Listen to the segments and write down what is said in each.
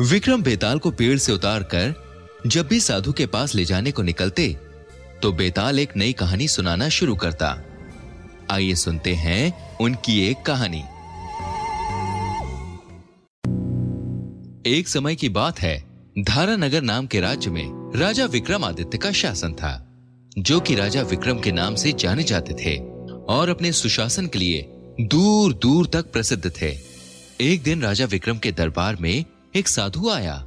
Vikram Betal को पेड़ से उतार कर जब भी साधु के पास ले जाने को निकलते तो बेताल एक नई कहानी सुनाना शुरू करता। आइए सुनते हैं उनकी एक कहानी। एक समय की बात है धारानगर नाम के राज्य में राजा विक्रमादित्य का शासन था, जो कि राजा विक्रम के नाम से जाने जाते थे और अपने सुशासन के लिए दूर दूर तक प्रसिद्ध थे। एक दिन राजा विक्रम के दरबार में एक साधु आया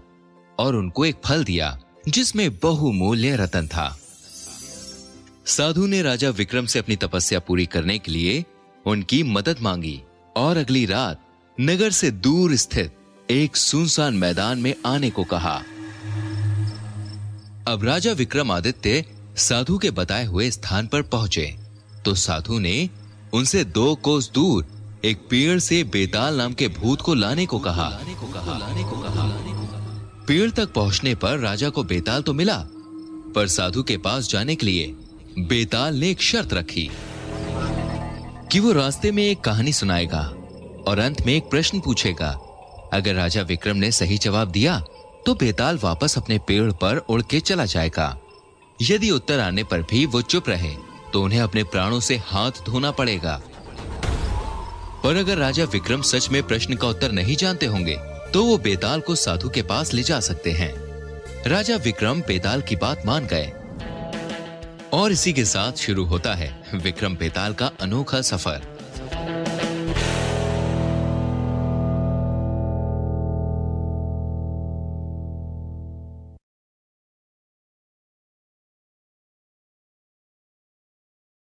और उनको एक फल दिया, जिसमें बहुमूल्य रतन था। साधु ने राजा विक्रम से अपनी तपस्या पूरी करने के लिए उनकी मदद मांगी और अगली रात नगर से दूर स्थित एक सुनसान मैदान में आने को कहा। अब राजा विक्रमादित्य साधु के बताए हुए स्थान पर पहुँचे तो साधु ने उनसे दो कोस दूर एक पेड़ से बेताल नाम के भूत को लाने को कहा। पेड़ तक पहुँचने पर राजा को बेताल तो मिला, पर साधु के पास जाने के लिए बेताल ने एक शर्त रखी कि वो रास्ते में एक कहानी सुनाएगा और अंत में एक प्रश्न पूछेगा। अगर राजा विक्रम ने सही जवाब दिया तो बेताल वापस अपने पेड़ पर उड़ के चला जाएगा। यदि उत्तर आने पर भी वो चुप रहे तो उन्हें अपने प्राणों से हाथ धोना पड़ेगा। पर अगर राजा विक्रम सच में प्रश्न का उत्तर नहीं जानते होंगे तो वो बेताल को साधु के पास ले जा सकते हैं। राजा विक्रम बेताल की बात मान गए। और इसी के साथ शुरू होता है विक्रम बेताल का अनोखा सफ़र।